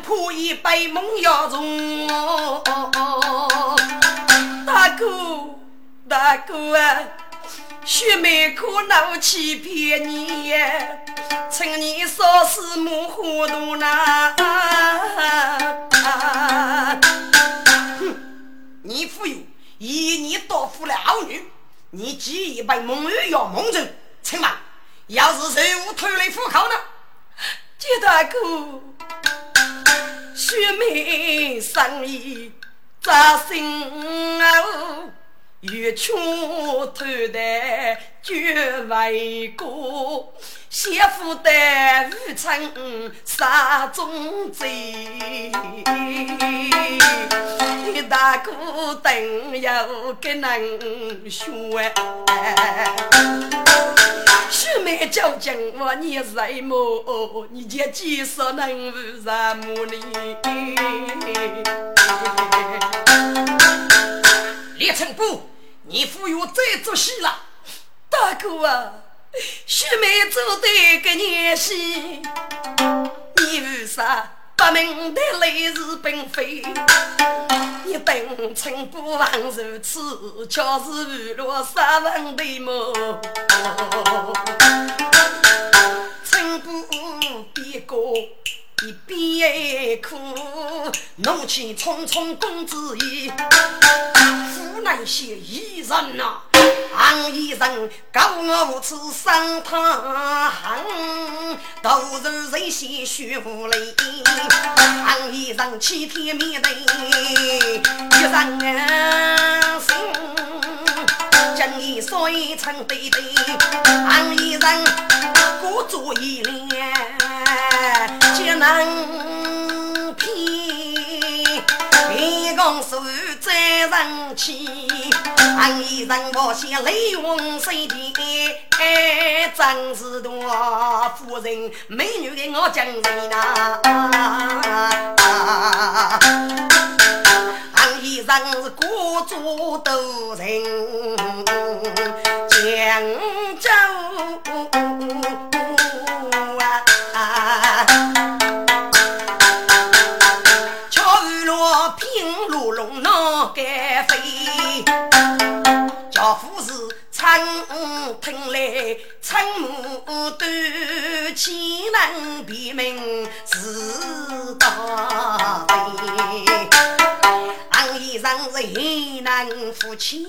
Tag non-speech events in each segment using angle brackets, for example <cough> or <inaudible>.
破一杯梦药中？大哥，大哥啊，雪梅可恼欺骗你，趁你少时没糊涂呢。哼，你富有，以你多富了好女，你既一杯梦药梦中。请问，要是谁无偷来户口呢？杰大哥，雪梅生意扎心哦，越穷偷的绝为过。媳妇的无成杀中贼，大哥等要跟人学。秀妹叫讲我你什么？你这几十能为什么呢？李成波，你服有再做戏了，大哥啊！须眉做对个年戏，你为啥不明的来日并非？你等称不忘如此，却是娱乐三分的梦。称不别过一边苦，怒气冲冲公子意，湖南些艺人呐。行一人告我无耻上堂，都是人心虚无赖。行一人欺天灭地，一人心将你碎成堆堆。行一人孤注一掷，皆能骗。一共数在人气，俺一人我先泪翁水的，真是多夫人美女给我讲人呐。俺一人是孤注斗人，江州。飞，叫夫士参听来，参目端，岂能辨明是大非？俺一生是很难夫妻，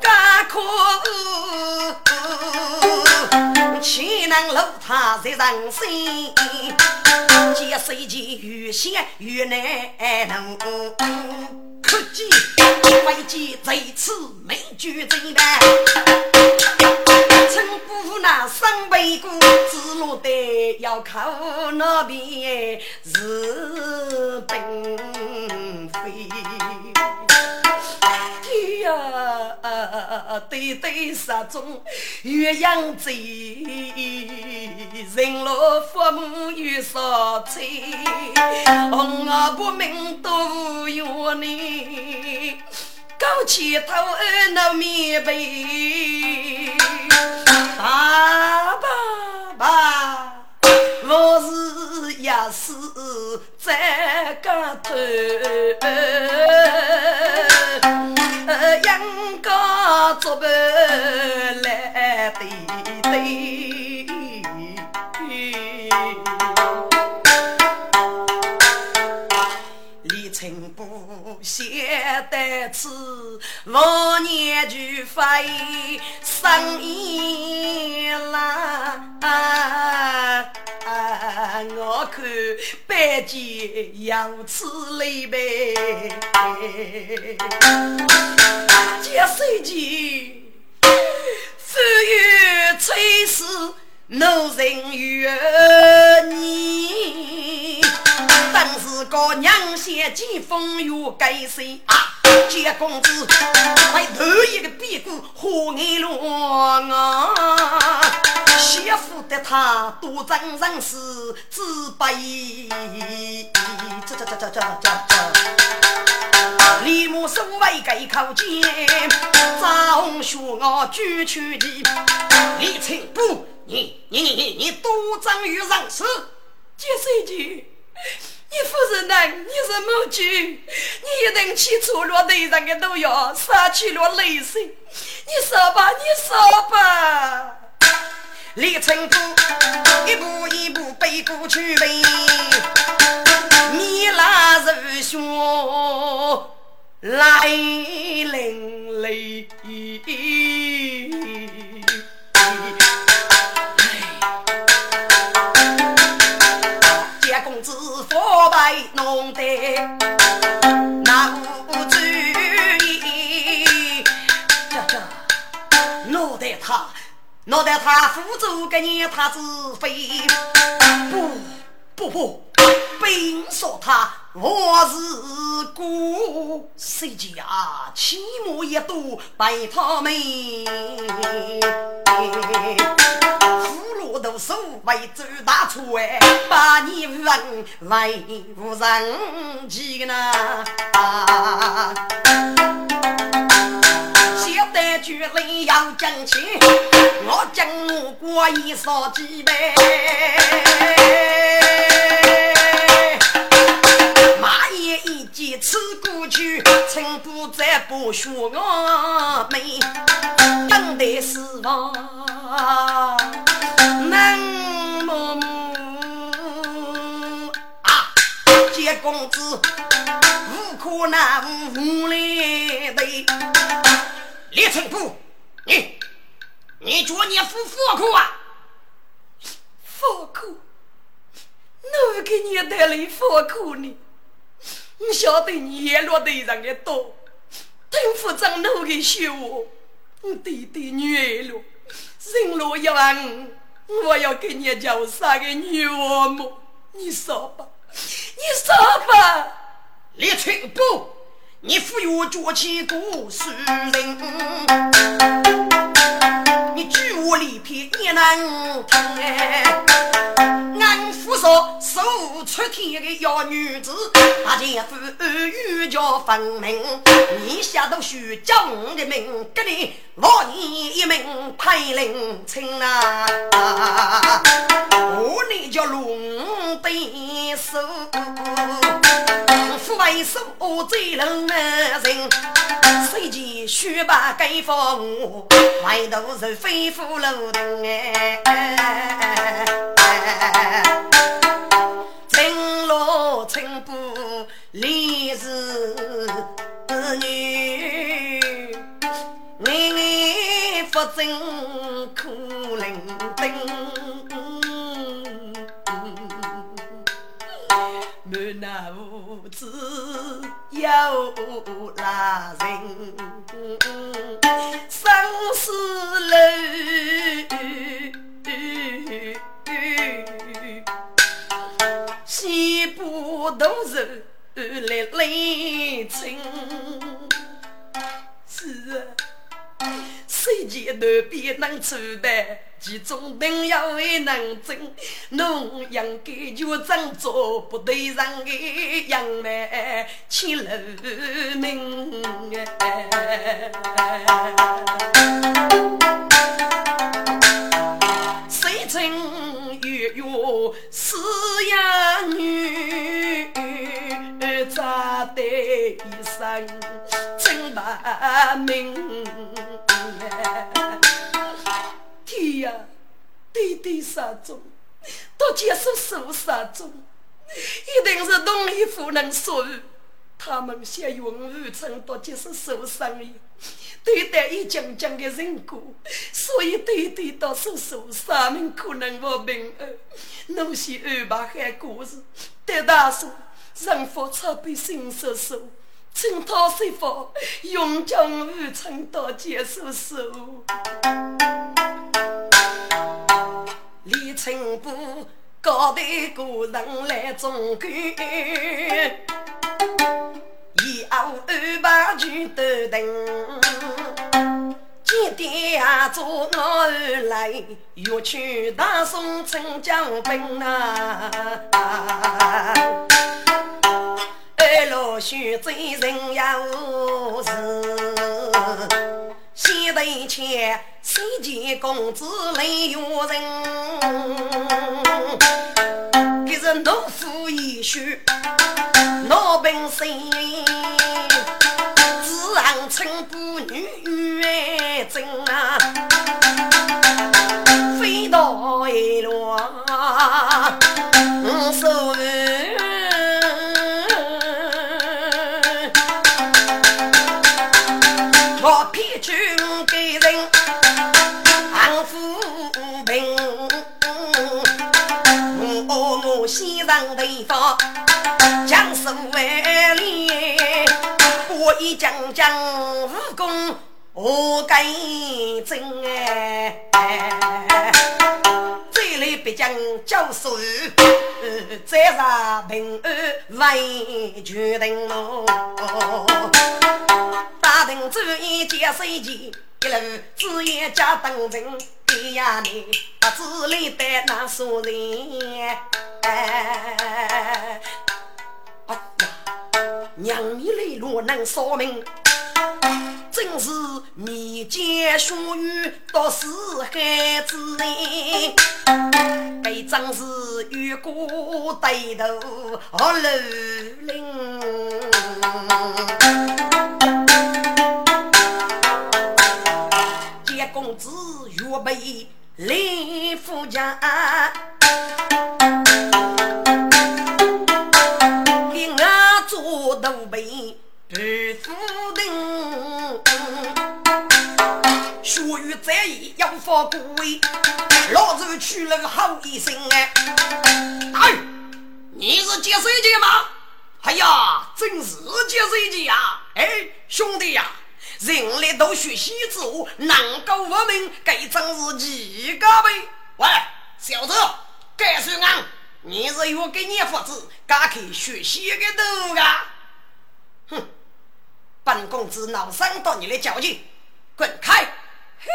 干苦，岂能留他在人心？见谁见越险越难能，可见为见这次没绝真的，称不那三辈姑子路的要靠那边是并非。呀，对对杀中鸳鸯醉，人老父母又少催，红儿不明多怨你，高起头儿闹面背，爸爸爸，我是也是在个头。杨家作伴来对对，李成不写得此，万年就飞生意啦。我看百劫有此类呗，这世间风雨吹死，怒人怨你。但是个娘先见风雨改谁啊？见公子为头一个屁股花眼乱啊！媳妇的他多真人是自卑，这这这这这这这，李母我所谓给口剑，张红学我举去的，李清不，你你你你你多张于上司，接水句。你夫人呢？你是母猪，你一定起初落地上的都要杀去了泪水。你说吧，你说吧。李成功一步一步背过去呗，你拉如雪来淋漓。佛拜弄得那无主意，哥哥脑袋他脑袋他辅助给你他自飞，不不不，别说他我是孤，谁家起码也多拜他们。都是为走大错哎，把你问为无人气呢？小得举来要争气，我争过一少几杯。一见吃过去，请不再不学我妹，等待死亡。能么啊，见公子无可难无来对，李成富，你你做你夫佛苦啊？佛苦？哪给你带来佛苦呢？我晓得你也落得上的多，听副长哪个学我？我弟弟女儿了，人若一万五我要给你叫啥个女娃么？你说吧，你说吧。李春不，你不要做起故事人，你举我离别也能听。俺父说，手出天的要女子，大姐夫与家分明。你下都许叫我的命，给你望你一命太灵清啊！我你叫龙对手，父为手最冷人，虽见雪白盖房屋，外头是飞虎楼顶哎。拉人，生死楼。西部都是来来亲，是啊，世界南边能出的，其中定要为能争，侬应该就争做不对人的样貌，起了名谁曾月月思呀女，咋得一生真把命？天呀，弟弟杀中，都结束手杀中，一定是东夷夫人所为。他们想用武成到结束受伤的。对待一讲讲的人过，所以对对到手手上面可能我平安。那些安排还故事，对他说，人佛差比心手手，请他师傅用将无成到接受手。请部高抬个人来总管，以后安排全都定。今天呀，做我来，欲去大宋春江兵啊，二老兄最重要是先得钱。呀，见公子泪如人，可是懦夫一血，老本性，自然称不女真啊，飞刀一落，将士万里，我一将将武功我该真哎，这里必将教授再上平安为决定哦。大同主意接手前，一路只言家当人，哎呀你不知里的那所人。娘你来路能说明，真是迷奸血雨到死海之人，被张氏遇过对头何楼林。公子预备领夫家，意要发过位，老子取了个好医生哎！哎，你是接水姐吗？哎呀，真是接水姐呀！哎，兄弟呀！人类都学习之后，能够文明，该真是几个呗？喂，小子，该说俺，你是要给你父子，敢去学习个多啊？哼，本公子恼伤到你的交情，滚开！嘿，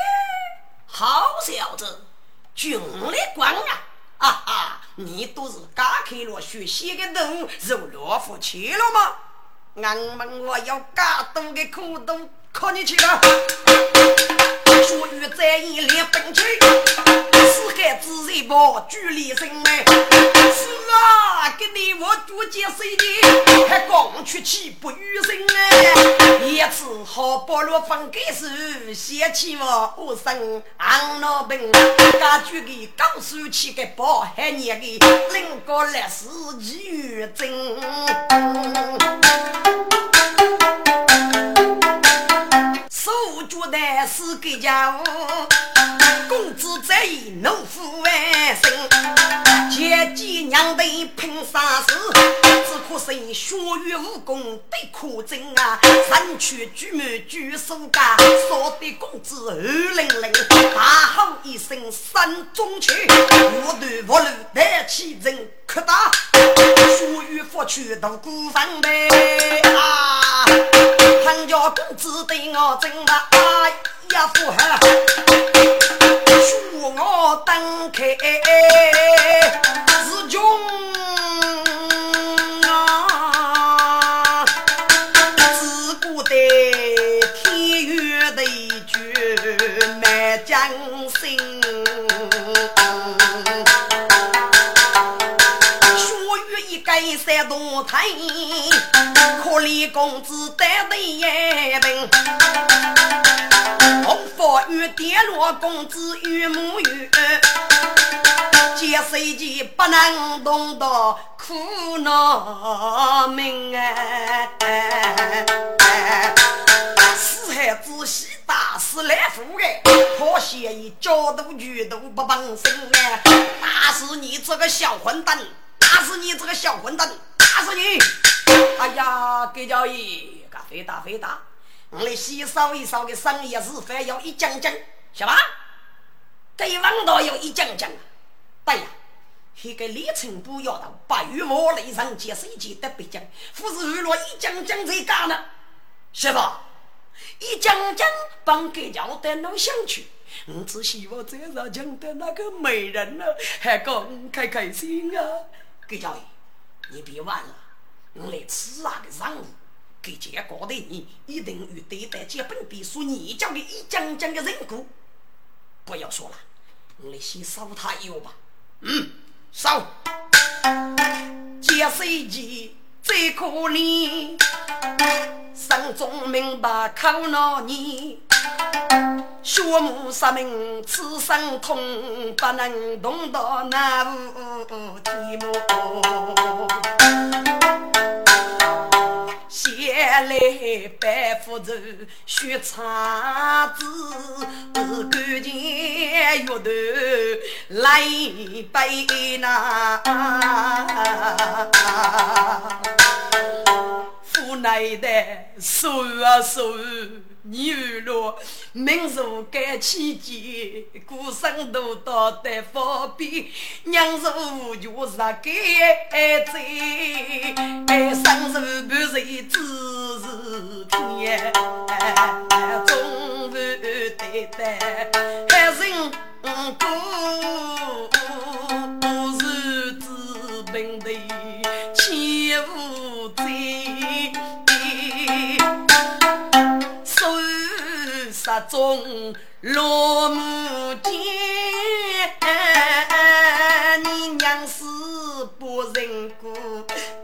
好小子，军力光啊！啊哈，你都是刚去了学习的人，入罗夫去了吗？俺们我有更多的苦读。靠你去了，说与在一连分清，四海之人报距离深哎，是啊，给你我多结谁的，还光出气不与人哎，一次好保罗分给是嫌弃我我生俺老病，家具给刚收起个包还年个，人个历史几远真。手脚的是给家务，公子在意农夫万生，前几娘的拼啥事？只可惜学语武功得可真啊！身躯举满举手家，少得公子二零零，大吼一声山中去，我断不路带起人可打，学语佛去到古坟呗啊！唐家公子对我真啊呀不好，恕我等开是穷满江心，说与一改三多台。可怜公子担得一病，红发玉跌落，公子玉母玉，结谁间不能懂得苦恼命哎！四海之西大事来福哎，可惜一角度举头不帮身哎！打死你这个小混蛋！打死你这个小混蛋！打死你！哎呀，给叫一个肥大肥大，我来洗扫一扫个商业是非要一讲讲，是吧？给王道要一讲讲，对呀，那个李成不要到白玉毛雷上接水节的北京，不是娱乐一讲讲才干呢，是吧？一讲讲帮给叫的弄想去，我只希望这上讲的那个美人呢，还讲开开心啊！给叫一，你别忘了。我来吃那个任务，给结果的你一定与对待这本笔书你讲的一讲讲的人故，不要说了，你先烧他一吧。嗯，烧。接水机最可怜，生中明白靠哪年？学母杀命此生痛，不能动到那无天母。先来白夫子学茶子，赶紧药头来杯那。父奶奶收啊收。你若明如该起见，孤身独到得方便，娘如无权是该罪，生如不随只是天，终不得得还人过，是治病的切无罪。杀中落木剑，你娘死不认姑，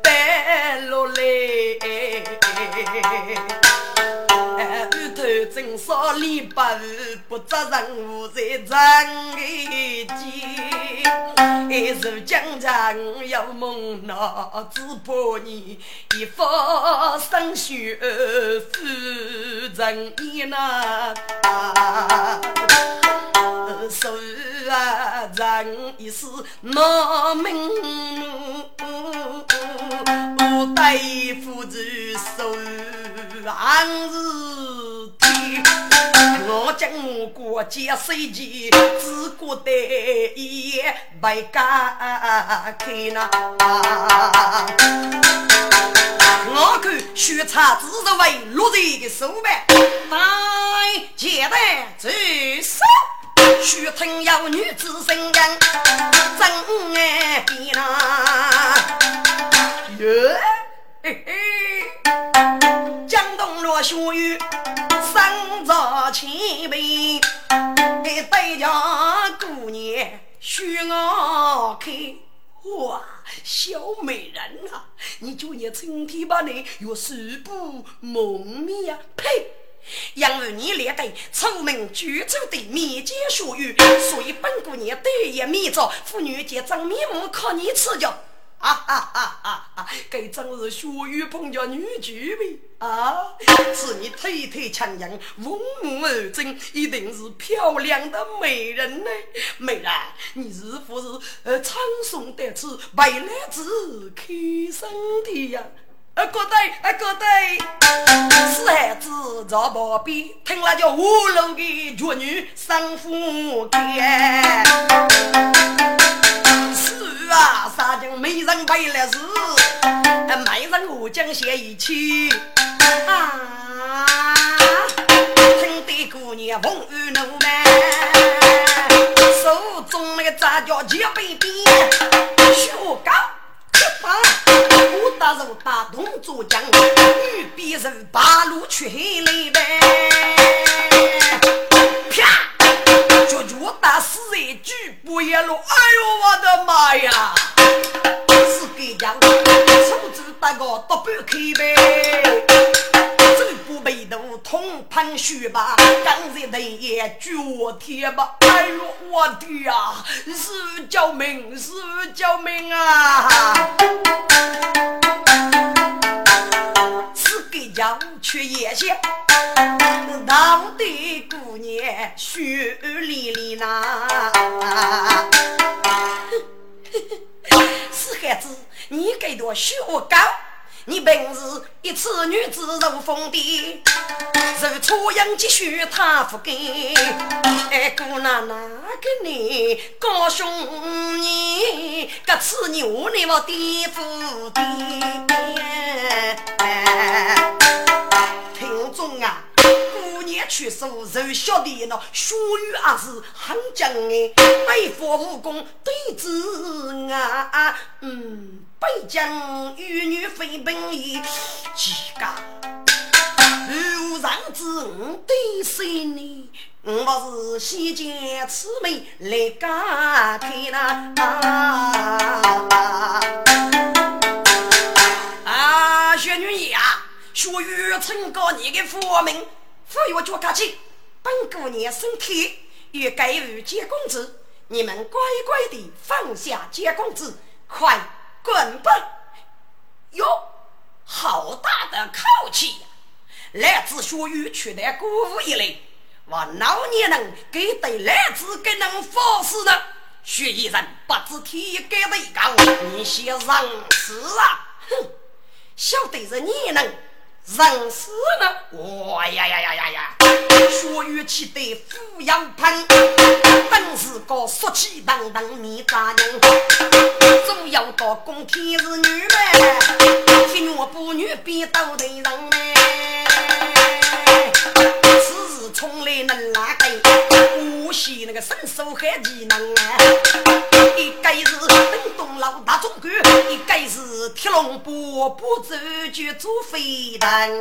白落来。芋头正烧里八不责任务在人间。一如江江有梦闹，只怕你一发生血负人言呐。手啊，人一世难命，我带夫子手暗日天。我将我国家水钱，只顾得一夜白干开呐。我看血茶只是为落人的手办，来接待最少。须听有女子声音，真爱的呐。哟，嘿嘿，江东落雪雨，三朝前辈，对家姑娘许我开。哇，小美人啊，你就你春天把你有十步蒙面呀？呸！因为你连带出门居住的面前属于，所以本姑娘对也面着妇女见真面目，靠你赐教。啊哈哈哈！哈，该真是血雨碰着女婿呗！啊，是你腿腿强硬，文武而正，一定是漂亮的美人呢。美人，你是不是呃长送得此白来子开身的呀？啊，哥对，啊哥对，四孩子在旁边听了叫五楼的绝女生父干。尽美人白了是，美人我将写一起啊，听得姑娘风雨怒满，手中那个杂交几百遍，学高。我打入大同做将，欲必入八路去黑雷呗。啪！脚脚打死一句不言了。哎呦我的妈呀！是给将，手指打个刀背开呗。不被毒，痛喷血吧，刚才的也绝天吧！哎呦，我的呀，是救命，是救命啊！此个叫却也像道的姑娘血淋淋呐！<laughs> 死孩子，你给多血高？你本是一次女子如风的，如初阳积雪他不给。哎，姑娘哪个你高兄你，这次牛你我地府的。听众啊，姑娘去世就晓得那血雨也是很精哎，北方武功对子啊，嗯。北疆玉女飞奔衣，几家无上子对谁呢？我是先见此美来感慨呐。啊，薛女爷啊，学玉成告你的父名，父要叫客气。本姑娘身体欲给予接公子，你们乖乖地放下接公子，快滚吧！哟，好大的口气呀！来自学玉取得鼓舞一类。我老年人给对来自给人放肆呢？学艺人不知天高地高，你些人是啊！哼，晓得是你能人事呢？哇呀呀呀呀呀！学玉气得扶摇盆，本是个俗气荡荡你大娘，总要到宫天是女们，天我不女必都得人从来能拉开，无锡那个身手还技能啊！一个是登东老大总管，一个是铁龙波不走就做飞弹，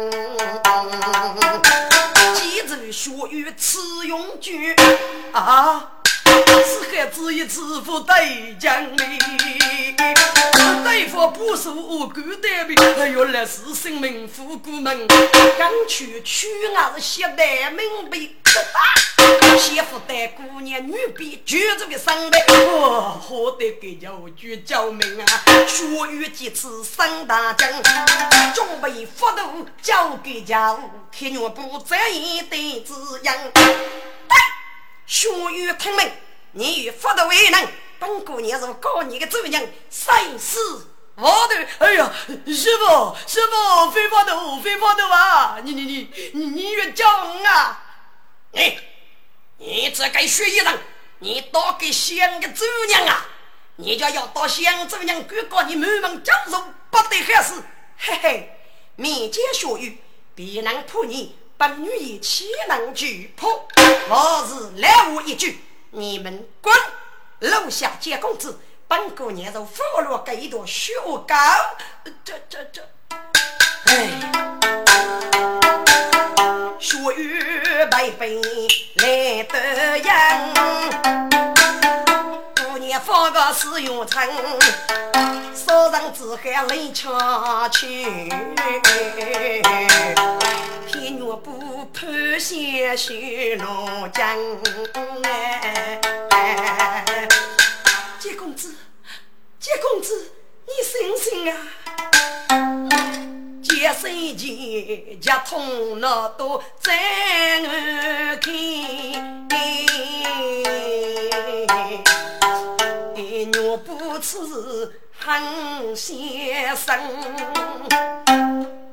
记住学语此用句啊！是孩子一次不对将哩，对付不是无辜的命，哎呦那是生命富贵门，刚去娶俺是现代明白，媳妇带姑娘女婢，举着个三代，哦，好得给叫举救命啊！学语几次上大将，准备佛度交给家，天女不在意的滋养。学语听命。你与福德为能，本姑娘是高你的主人，生死我头。哎呀，师傅，师傅，非法度，非法度啊！你你你你你越叫啊！你你这个学艺人，你多给乡的主人啊！你就要到乡主人敢告你满门将入，不得好事。嘿嘿，民间学语必能破你，本女也岂能惧破？我是来无一句。你们滚！楼下见公子，本姑娘就俘虏给一朵雪糕。这这这，哎，雪雨白飞来得阳，姑娘放个使用城，手上只喊雷枪去，天女不盼仙雪落江。杰公子，杰公子，你醒醒啊！杰生前家通那都在耳听，若不知恨先生。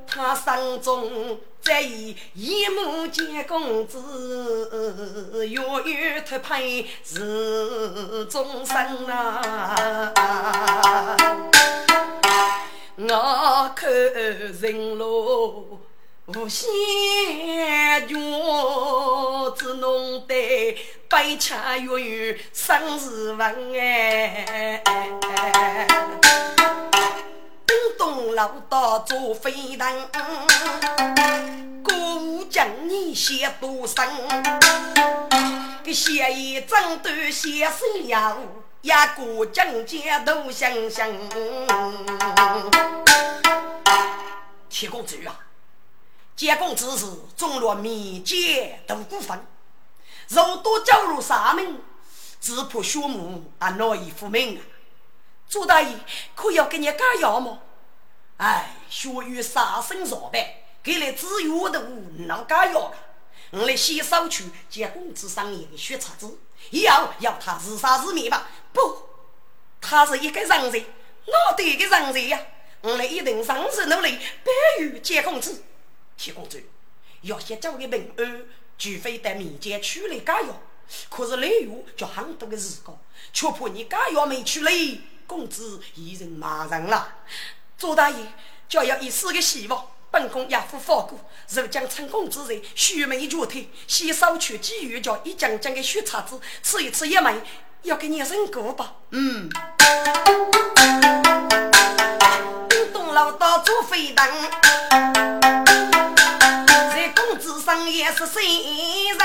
他生中在意一目见公子，月月托配是终生啊！我看人路无限远，只弄得悲切月月生死问哎。东老道做飞腾，歌舞将你写多深？个写一整段写生要，一个境界都相像。铁公子啊，结公子是中了民间大股份，若多走入沙门，只怕血母啊难以复命啊！朱大爷，可要给你加药吗？哎，学与杀生上班，给来自由的无能加药的。我来先收取见公子上一个血叉子，以后要他自杀自灭吧？不，他是一个人才，哪的一个人才呀？我来一定上时努力，必于见公子。铁公子，要先找个平安，除非在民间取来解药。可是来月就很多的时光，却怕你解药没取来，公子一人骂人了。左大爷就要以四个希望，本宫也不放过。若将成功之人须眉绝退，先收取几余叫一将将的血叉子，吃一次一枚，要给你认过吧。嗯。东老道做飞灯，也是新人，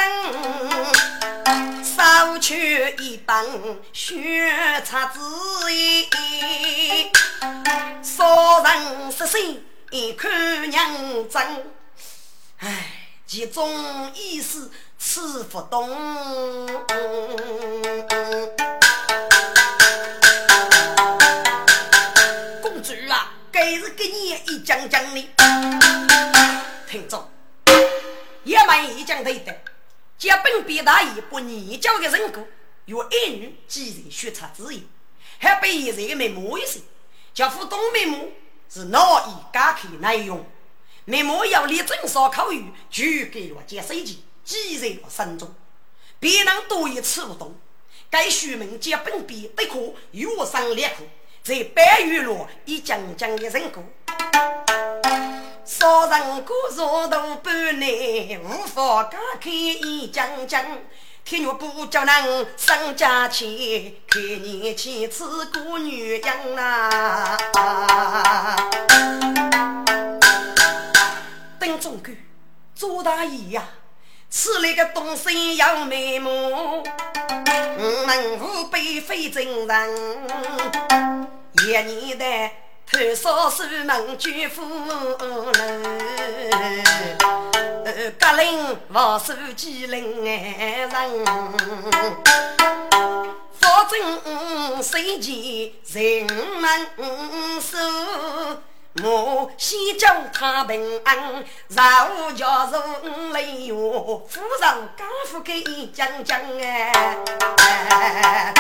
手取一本血擦子衣，少人十岁看娘真，唉，其中意思吃不懂。公主啊，该是给你一讲讲的，蛮一讲对的，结本比大义不逆教的人格，与儿女既然学差之意，还被一人眉毛一些，叫副东眉毛是脑意加开内容，眉毛要立正少口语，就给了接手机，记在了心中，别人多一次不懂，该书名结本比的课，约上列课，在白玉罗一讲讲的人格。少人过若度半年，无法解开一将将。天若不叫人生家亲，看你妻子过女养呐。邓总管，朱大爷呀，吃那个东西要眉毛，门户被非正人，一年的。头少守门举斧楼，格林王守机灵爱人，保证谁前人门守，我先叫他平安，然后叫人来哟，夫人家父给讲讲哎，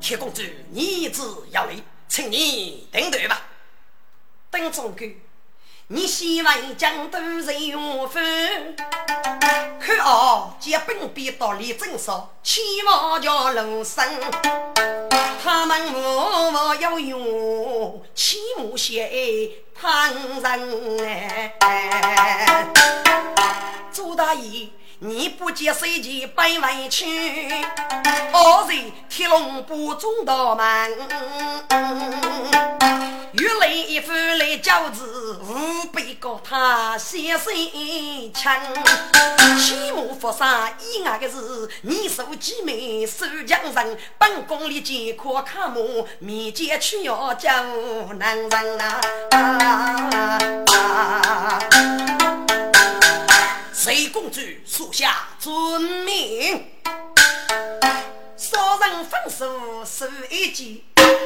铁公子，你只要来。请你等待吧，邓总管，你希望江都人缘分？可哦，接本笔到李正少，千万叫楼生，他们默默要用起木写旁人哎，朱大爷。你不接随即奔回去，我在铁笼不中道门，越来一翻来轿子，五百个他先生枪，起码佛山意外的是，你手机没收江人，本宫里见可看我面前去要救男人啊！随公主属下遵命，少人分手受一击，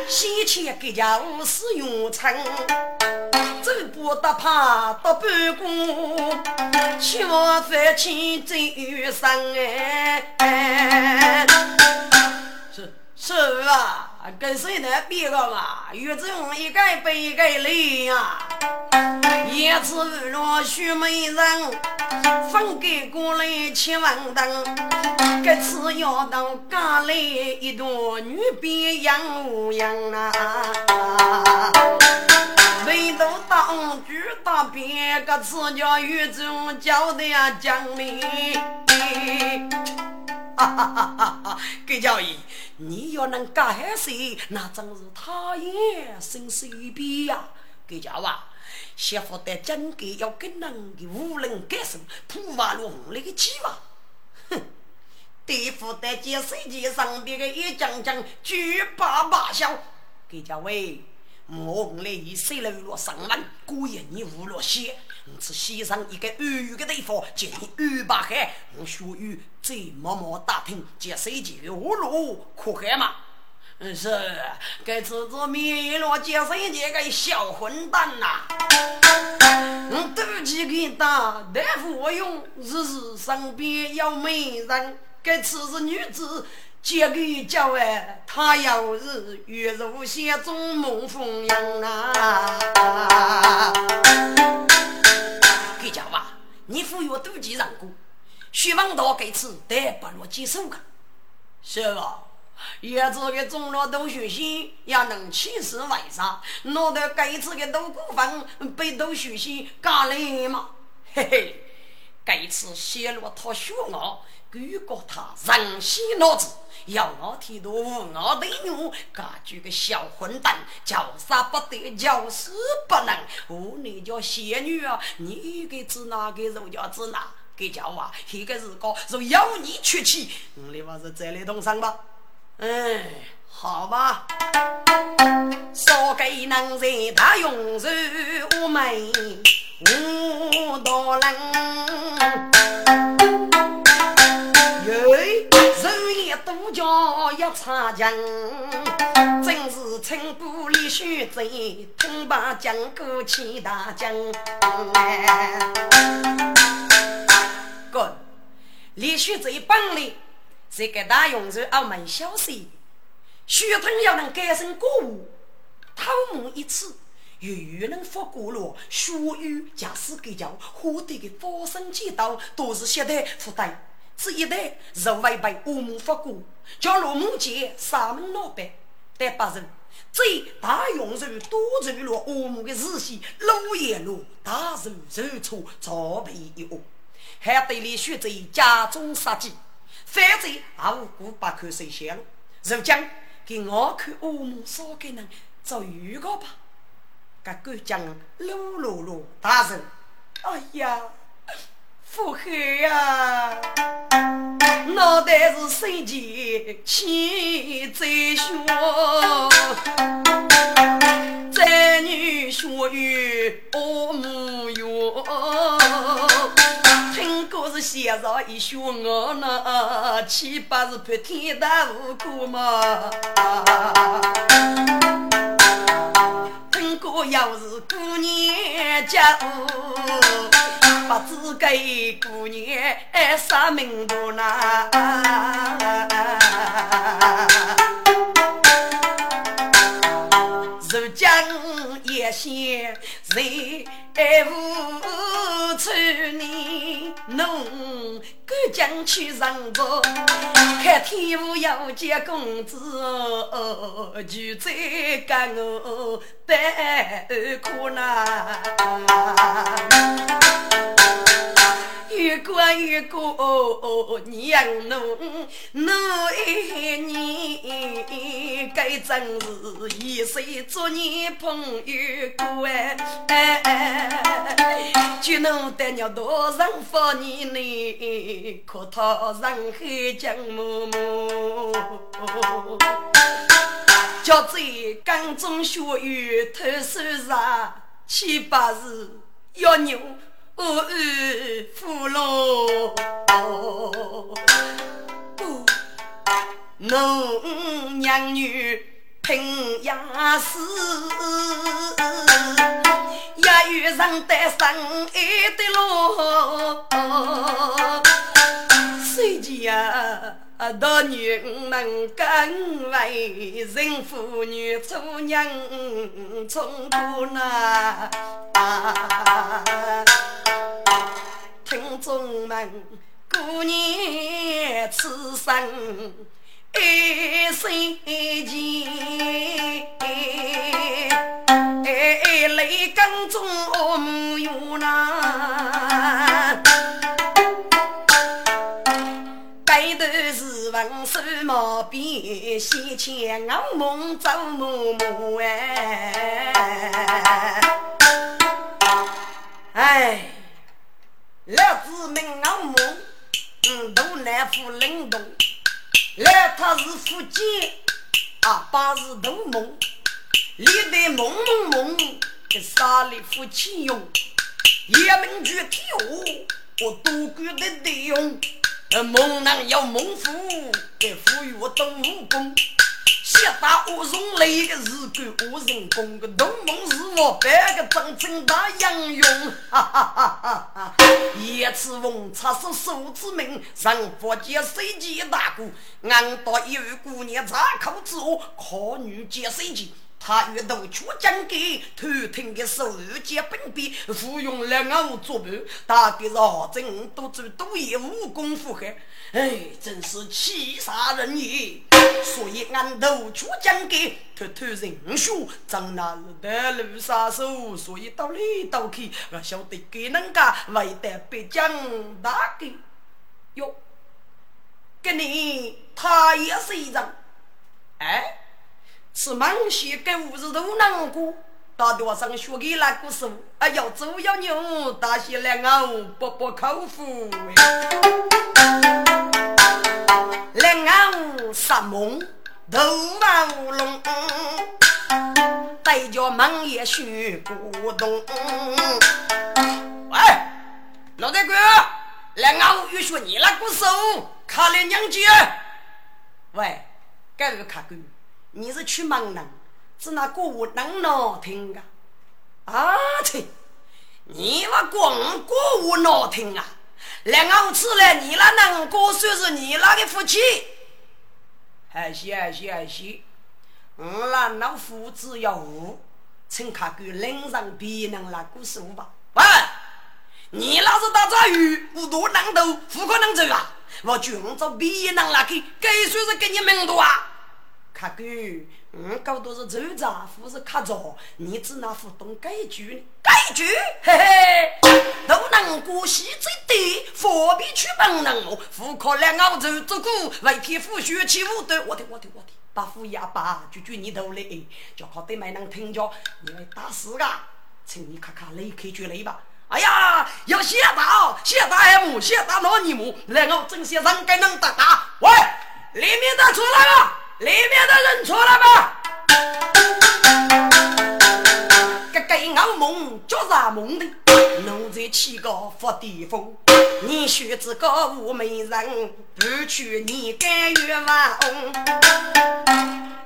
先前给家无事用成，走不得怕得半功，千万犯起罪有生哎。是是啊。跟谁那比个嘛？越中一个比一个累呀！一次若许美人，分给过来千万担。这次要到家里一朵女兵养无养啊！唯独当局大变，个次叫越中交的讲理。哈哈哈哈！给教义。你要能干海事，那真是他也生随便呀！给家娃，媳妇的真格要跟人的无人干什，普瓦路那个鸡娃，哼！对付得见世界上边的一将将，举把把笑。给家喂，我来以谁来落上门，故意你无落些。我是牺牲一个安逸的地方，建议安排海。我属于在默默打听，接手机的无路可海嘛？嗯，是，该次子灭了接手机个小混蛋呐！我赌气给打，大夫用，日日身边有美人，该次子女子接给叫哎，他要是月如仙中梦风样啊！给讲吧，你赴约赌气让过，徐王道给此得不落接受个，是吧？叶子的中了都学习，也能起死回生。拿到该次的都股份被都学习干了嘛？嘿嘿，这次泄露他血傲，举过他人心脑子，要我剃度无我的女，家居个小混蛋，叫杀不得，叫死不能。我那叫仙女啊，你给指哪个肉叫指哪？给叫啊，一个日高，若要你出去，你话是这里动身吧？嗯，好吧。少给能人他用手我们无多人，哟，手也多叫一插枪，真是称不里须贼，听把将过起大将。哥，李须贼本领，这个大勇士傲慢小心。血统要能改成国物，偷摸一次，又能发过了。血雨驾驶给叫获得的发生几道都是现代附带，这一代若违背我们法国，叫罗木杰三门老板得把人。这大用人多走了我们的日系路野路，大手手错操皮一窝，还得连续在家中杀鸡，反正还无辜把口水泄了，如今。给我看我们少给人做预告吧。这个讲噜噜噜大人，哎呀，腹黑呀，脑袋是生气气在胸，在女学院我母哟。写上一宿我那岂不是拍天大无辜吗。听过要是过年家，不知给姑娘啥名堂呐？如今也嫌谁无处呢？侬赶紧去上朝，看天父要见公子，就在跟我办苦难。过越过娘侬，侬爱你，该真是一生做你朋友过哎，就能得了多少福你呢？可他人海江默默，叫在江中学院偷手上七八日要牛。我儿父老，侬娘女拼呀死，也遇上得上爱的路，谁家？大女们更为人妇女做娘从苦难，听众们过年此生爱心钱，哎泪更中无用呐。文手毛笔，写千行梦，走默默哎。哎，来自明昂梦，嗯，都南府灵动，来他是福建，啊，爸是东梦，历代梦梦梦，给沙里夫妻用，一门具体我多管的内容。猛男要猛虎，给赋予我东武功。写打我容雷，日干我人工。个东梦是我半个真正大英勇。哈哈哈哈哈！一次逢插手数字命，人佛见谁见大姑，俺到一位姑娘扎口之后，可女见谁见？他与杜秋将给偷听的手接本笔，服用两我作伴，大概是二真都做都业武功符合。哎，真是气煞人也！所以俺杜秋将给偷偷认输，真那是得路杀手，所以到里到去，我晓得给人家为得北疆大给哟。跟你他也是一张，哎。是忙些跟五十都难过，大多上学给那个时候，啊要猪要牛，大些两熬不不口福。两熬杀梦头毛龙，带着忙也学古董。喂，老大哥，两熬又学你那个手，卡了娘姐。喂，该是卡哥。你是去忙人，是那歌舞能闹听啊？啊切！你话光歌舞闹听啊？两个吃了你那能歌算是你那个福气？还是还是还是，我那老夫子要我，请看个人上别人那故事吧。喂，你那是打杂鱼，五多难斗，不可能走啊！我就着别人那个，该算是给你门多啊！卡狗，嗯，搞都是走杂，或是卡着，你只拿互动改句，改句，嘿嘿，都能过西最低，何必去帮人哦？户口两澳洲做股，为天父学起舞的，我的我的我的，把虎牙把就就你头嘞，就靠对面能听着，你来打死啊！请你看看雷克就雷吧。哎呀，要谢打，谢打 M，谢打老尼姆，然后正些人该能打打。喂，里面的出来了。里面的人错了吧？个盖傲梦叫啥梦的？奴才起个发地风，你学这个武美人，不去你甘愿吗？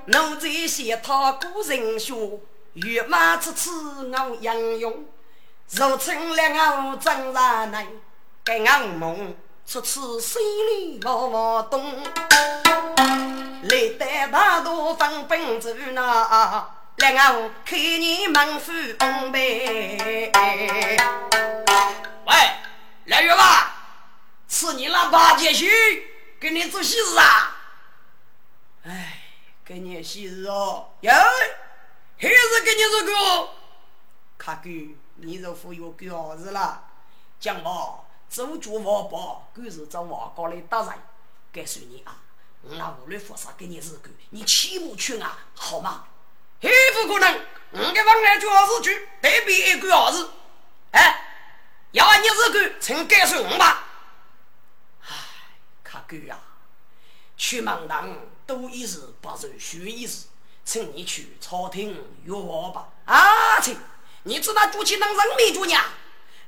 奴才写他古人学，月马之次我杨勇，如春了我真难耐，盖傲梦出此心里我不懂。来得大多分本走那，来我看你忙夫公呗。喂，来月吧，是你那八戒去给你做喜事啊？哎，给你喜事哦，哟，还是给你这个？卡哥，你这副有儿子了，讲吧，周主王宝，狗是这王高来打人，该算你啊。我无论佛啥给你日干，你起码去啊，好吗？还不可能，我给往来就儿子去，代表一个儿子。哎，要你日干，请感受我吧。唉，卡哥呀，去门堂多一事，不如学一事，请你去朝廷约我吧。啊，请，你知道主起当人民主娘，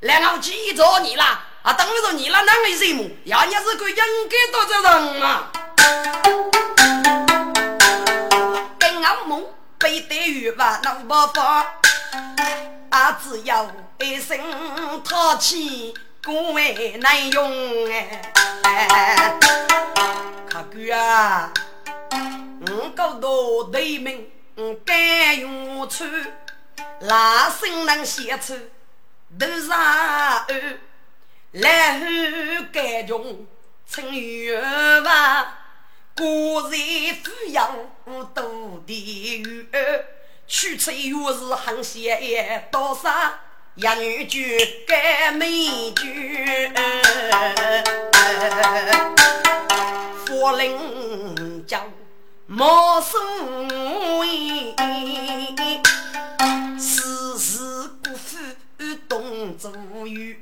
然后记着你啦，啊，等于说你了哪个任务，要你日干应该多责人啊。跟我梦背对月吧，能不发？啊，只要一声淘气，古为难用哎。卡哥啊，我搞到对门，敢用出，拉声能写出多少二，然后敢用成月吧。果然富养多的鱼，取出又是很些多少养女句改美句，佛林讲莫所谓，世事古夫动作语，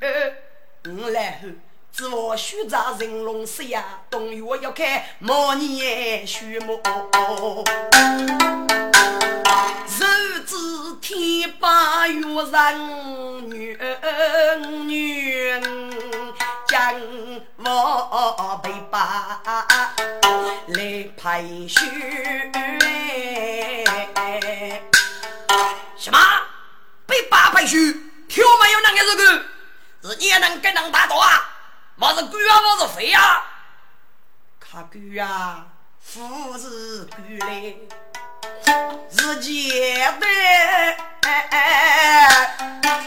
然后。自我虚杂人龙色呀，冬月要看毛年须末。日子天八月人女女将我背把来排序。什么？被八排序？跳没有那个这个？是你也能跟能打多啊？我是狗啊，我是肥啊！看狗啊，父子狗嘞！是结的，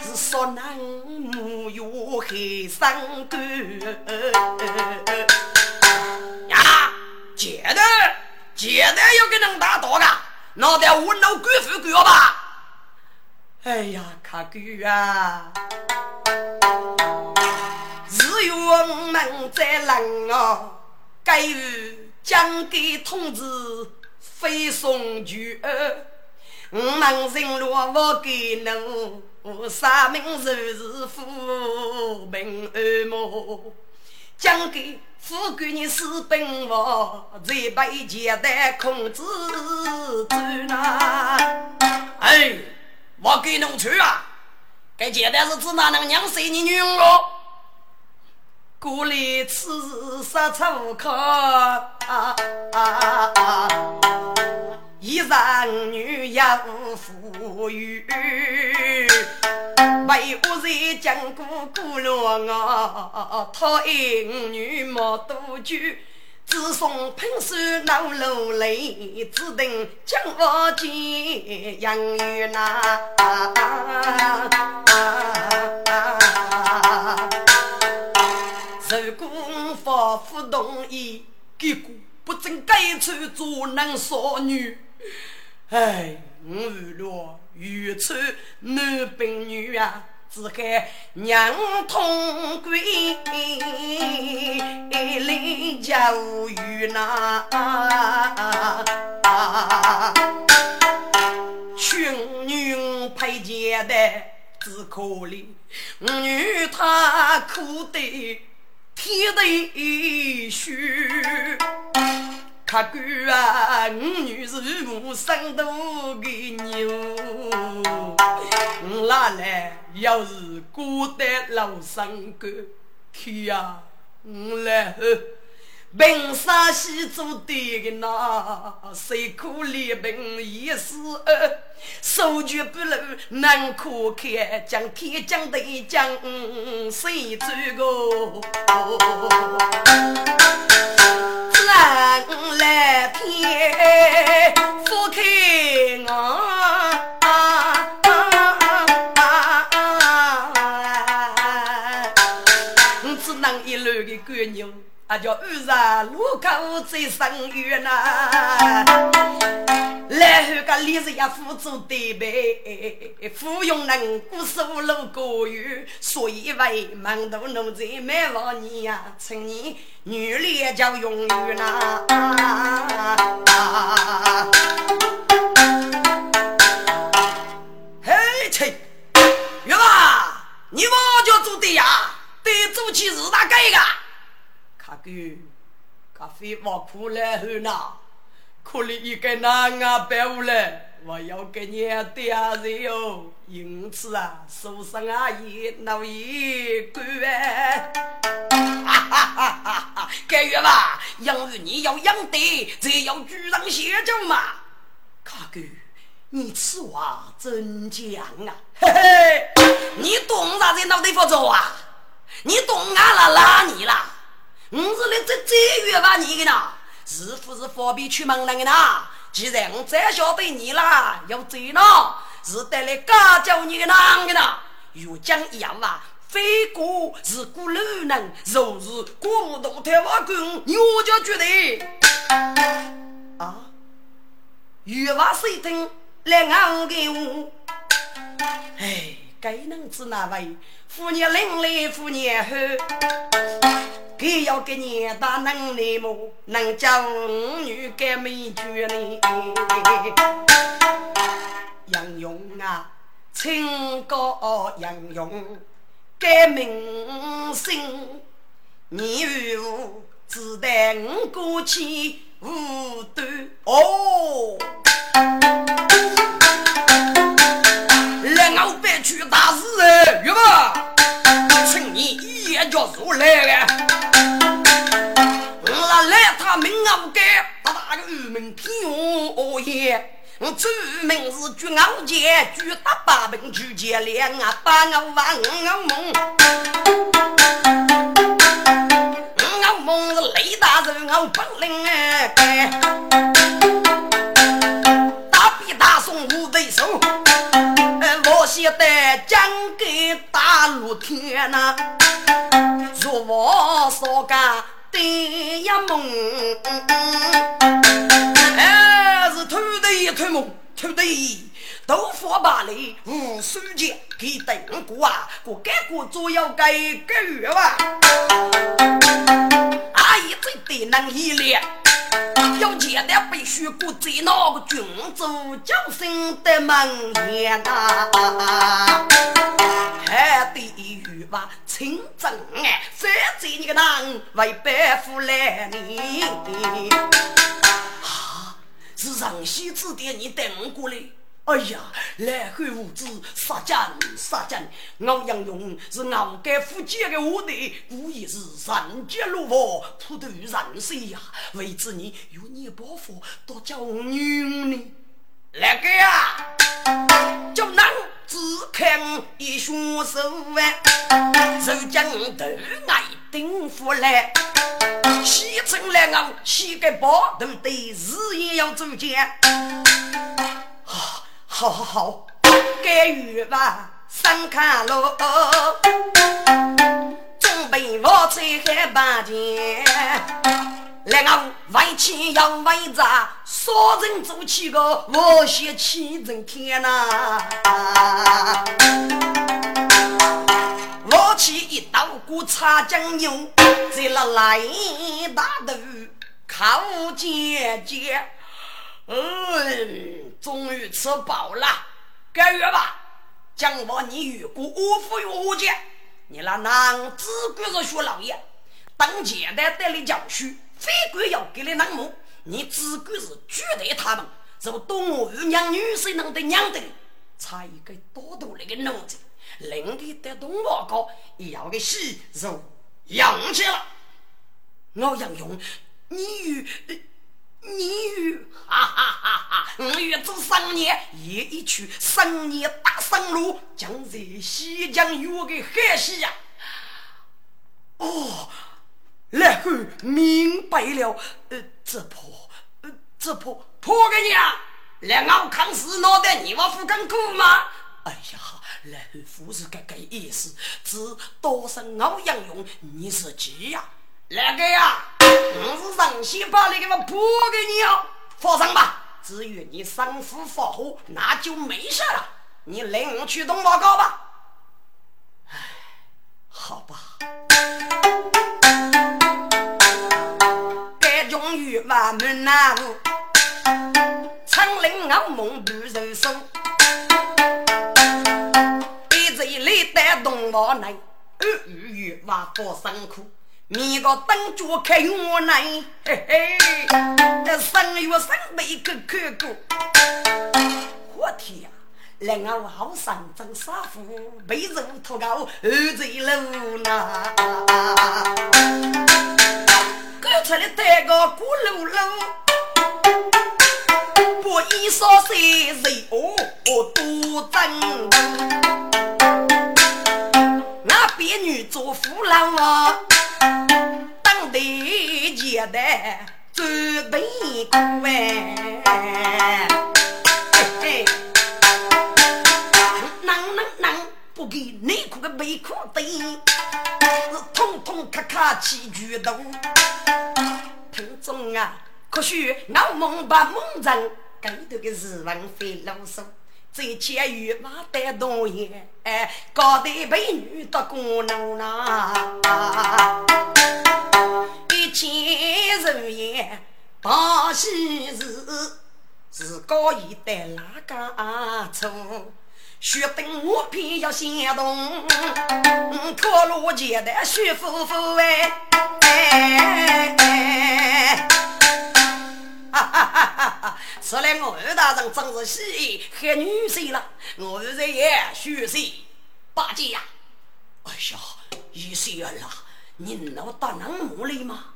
是说男母有黑三哥呀，结的结的要给人打多个，脑袋我脑鬼富贵吧？哎呀，卡哥啊！我们在人啊，该于将给通知飞送去。我们人若不给侬，啥名就是富平安么？将给富贵你私奔我，再被接待控制住呐！哎，我给侬去啊！该接待是指哪能娘生你女儿？故里此事实无可，一人女也无富裕，为何在江古古落我？讨厌女莫多久，自送喷水闹落泪，只等将我见养育那。如果我不同意，结果不准该处做男少女。哎，我为了愚蠢男宾女啊，只该娘同归，离家无语呐。穷女配结的只可怜，女她苦得。天地虚，客官啊，我女是母生多的牛，我哪来要是孤单老生哥？天啊，我来呵。凭啥西做的那？谁可怜凭一时恶？手举不露难可看，将天将地将谁走过？蓝蓝天覆开我。只能一路的赶牛。啊，叫二十路口最生远呐，然后个李氏也辅助对白，芙蓉能过数路过远，所以为门徒奴才没忘你呀，趁你女烈叫永远呐。嘿，切，月娃，你我叫做对呀，对做起是大改个。阿哥，咖啡我苦来喝呢，苦里一个男啊白无来，我要给你点热哟。因此啊，受伤阿姨闹一个哎，哈哈哈哈哈！该月吧，养鱼你要养对，这要举上写着嘛。卡哥，你此话真讲啊？嘿嘿，你懂啥子脑袋发作啊？你懂俺了拉你了？我是来这这月吧你的呢，是不是方便出门那个呢？既然我再晓得你啦，要走呢，是得来干叫你的哪个呢？如讲一样吧，飞过是过路人，若是过不到台湾关，我就觉得啊，月娃水听来俺给我，哎，该能子哪位？妇女领来妇女后。给要给你大能耐么？能叫五女改美绝呢？杨勇啊，清高杨勇改名姓，你与我只待我过去无端哦。来我别去大一言叫出来了。名啊不改，他那个玉门天哦耶！我专门是举鳌剑，举大八柄，举剑两啊，把我玩我梦。我梦是雷大人，我本领哎，大写得讲给大陆天呐，如我所讲的一梦，哎，是偷的一偷梦，偷的豆腐把里无数钱给等过啊，过改过左右改个月哇，阿姨最得能一脸。要钱的必须过在那个君主将生的门前呐，还得与吧清正哎，反正你个男为白富来你啊，是上西指点你等过来。哎呀，来汉无知，杀奸杀奸！欧阳勇是敖家夫家的后代，故意是人杰如佛，普度人心呀。为此你有你伯父多叫女呢？来个呀，叫男子看一双手腕，手将头爱顶夫来，西城来昂，膝盖包都得日夜要走肩。啊！好好好，该雨吧，上看喽，准备我吹海半天，来我外气要外炸，杀人做起个我先气人天呐，我起一刀锅擦酱油，在那来大头靠姐姐。嗯，终于吃饱了，该月吧。讲话你遇过我父我姐，你那男子官是学老爷，当前的带来教书，非官要给你让母，你只管是拒绝他们，就懂我与娘女婿能得娘的，差一个多多那个奴子，另的得懂我高，要个喜肉养起了。我杨勇，你与。你哈哈哈哈！我与这三年也一曲，三年大上路，将在西江有个海西呀！哦，然后明白了，呃，这破，呃，这破破给你啊！来敖康是脑袋你我不敢过吗？哎呀，然后不是这个意思，只多生敖杨勇，你是急呀？那个呀，我是上先把那个嘛拨给你哦，放心吧。至于你生夫发火，那就没事了。你领我去东报告吧。唉，好吧。该终于万门难无，苍岭傲梦不人生。一贼里带东报来，二月万佛辛苦。你个灯烛开我来，嘿嘿，这三月三杯可可过。我天呀，来俺好上真杀夫，被人托高二贼楼呐。刚才的带个咕噜噜，不一说谁谁哦哦多真。那别女做夫郎啊。当地接待准备过哎，能能能不给内裤个背裤的，是痛痛咔咔起举动。听众啊，可许我梦把梦人，跟头个日文费啰嗦。在监狱马带东烟，哎，高的美女的功能呐，见人言把喜事，是高一代哪个错？学等我偏要先动，脱路前的徐夫妇哎。哈哈哈哈哈！此来我二大人真是喜害女婿了，我二爷许谁八戒呀？哎呀，一岁儿了，你能打能木哩吗？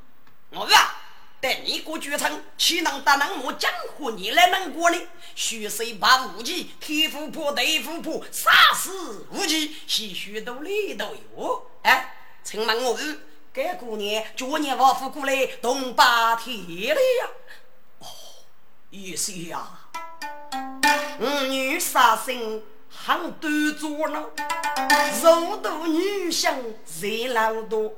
我啊，带你过绝城，岂能打能木江湖？你来能过呢？许谁把武器，天虎破地虎破，杀死无忌，些许都里都有。哎，请问我二，该姑娘昨年王府过来动八天了呀？意思呀，五女杀生很端坐呢，肉多女相热老多，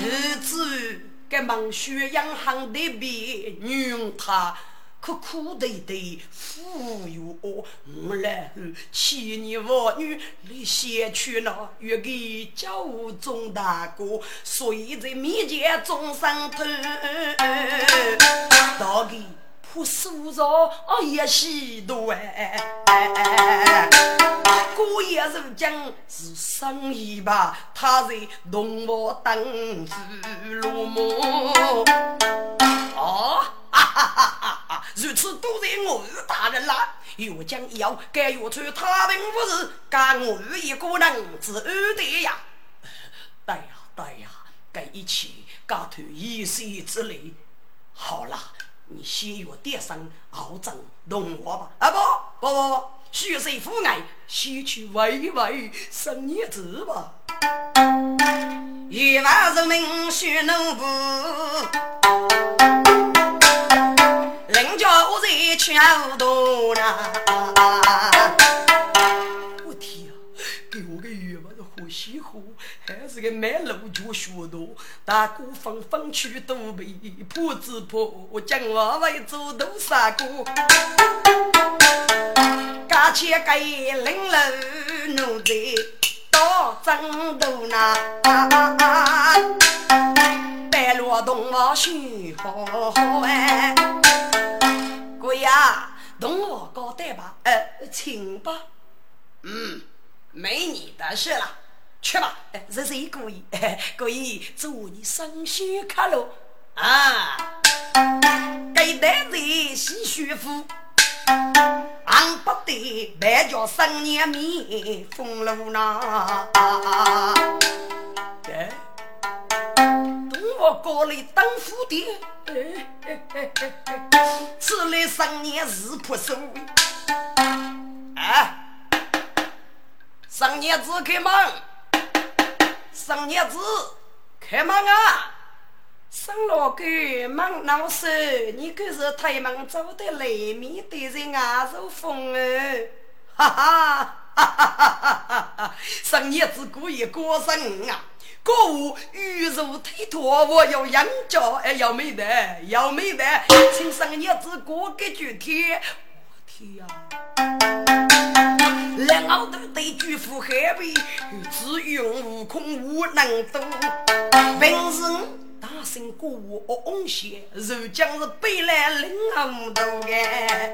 日子该忙学养行的别女他。苦苦的的忽悠我，我来后千年妇女你先去了，约给教中大哥，所以在面前中上头，到底破苏着也许多哎。姑爷如今是生意吧，他在东华等路么？哦。哈哈哈哈！如此多谢我大人啦，又将要该月出他兵不是，干我一个人之二的呀！对呀对呀，该一起搞头一些之类。好了，你先用点上熬整动我吧。啊不不不，徐氏父爱，先去喂喂生叶子吧。一万人民学农夫。人家我在桥头呢，我天啊！给我个月嘛是喝西喝，还是个卖路脚学多，大哥纷纷去东北，破子破，我将我为做多少个？家前个零楼奴才到枕头那，白罗东王须好好哎。贵呀，同我交代吧，呃，请吧。嗯，没你的事了，去吧。这是故意，故意 <laughs> 祝你生日快乐啊！给代人洗舒服，俺不得白叫生年米丰禄呢。哎。我高里当府的，此来生年日破手。哎，生年子开门，生日子开门啊！生老狗忙闹事，你可是太忙走的雷面对着牙肉风哦！哈哈哈哈哈哈！生日子过一过生啊！歌舞玉如推脱，我要养家，哎，要没得，要没得，请生日子过个具体。我天呀！两奥都对巨富海背，只用悟空无能度。平时大声歌舞红线，如今是背来领红度哎。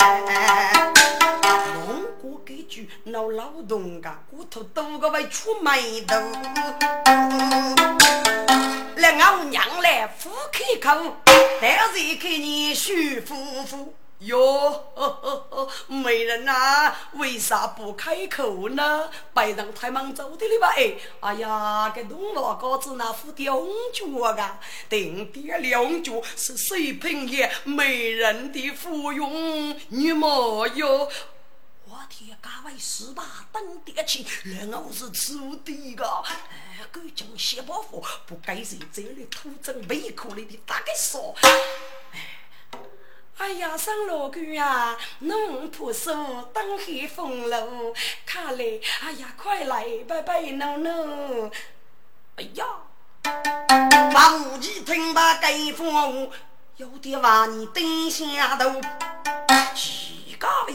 蒙古给句闹劳动个，骨头多个为出眉头。来我娘来夫开口，但是看你徐夫妇哟，美人呐，为啥不开口呢？白人太忙走的了吧？哎，哎呀，给东老高子那副吊脚啊，定点两脚是水平也美人的芙蓉，你莫哟。天，家位十八等得起，然后是出的个。哎，狗将谢伯父不该在这里土真胃口里的大概说。哎呀，上老狗呀，农婆说等黑风喽，看来，哎呀，快来拜拜喏喏。哎呀，王吉听罢该风，有点话你等下头，几个位。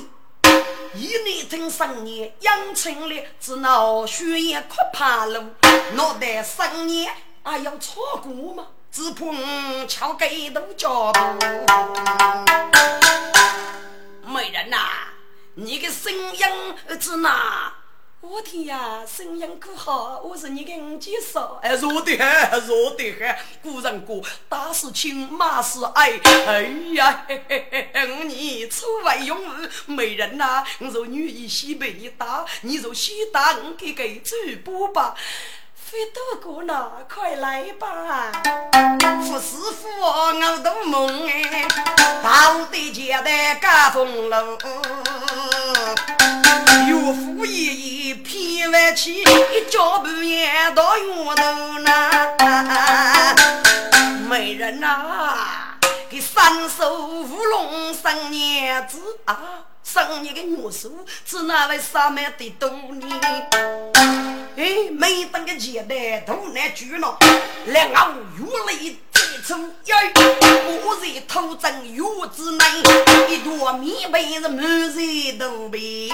一年整三年，养成了只闹血液快爬路，脑袋三年哎要错过吗？只怕我敲给都脚步。美人呐，你的声音只哪？我天呀，声音可好！我是你的五姐嫂，哎，弱得很，弱得很。古人讲，打是亲，骂是爱。哎呀，嘿嘿嘿嘿，你出外用美人呐，我若女儿先被你打，你若先打，我给给主播吧。飞多过呢，快来吧！富师傅，我都梦哎，到底家的家风楼。岳父爷爷偏外去，一脚步也到院头呐。美人呐，给三手乌龙生娘子啊！生一个女婿，只那位上面的多呢？哎，每等个钱袋，突然举了，两我越来越急促，哎，是偷针月之门，一朵棉被是满身都被。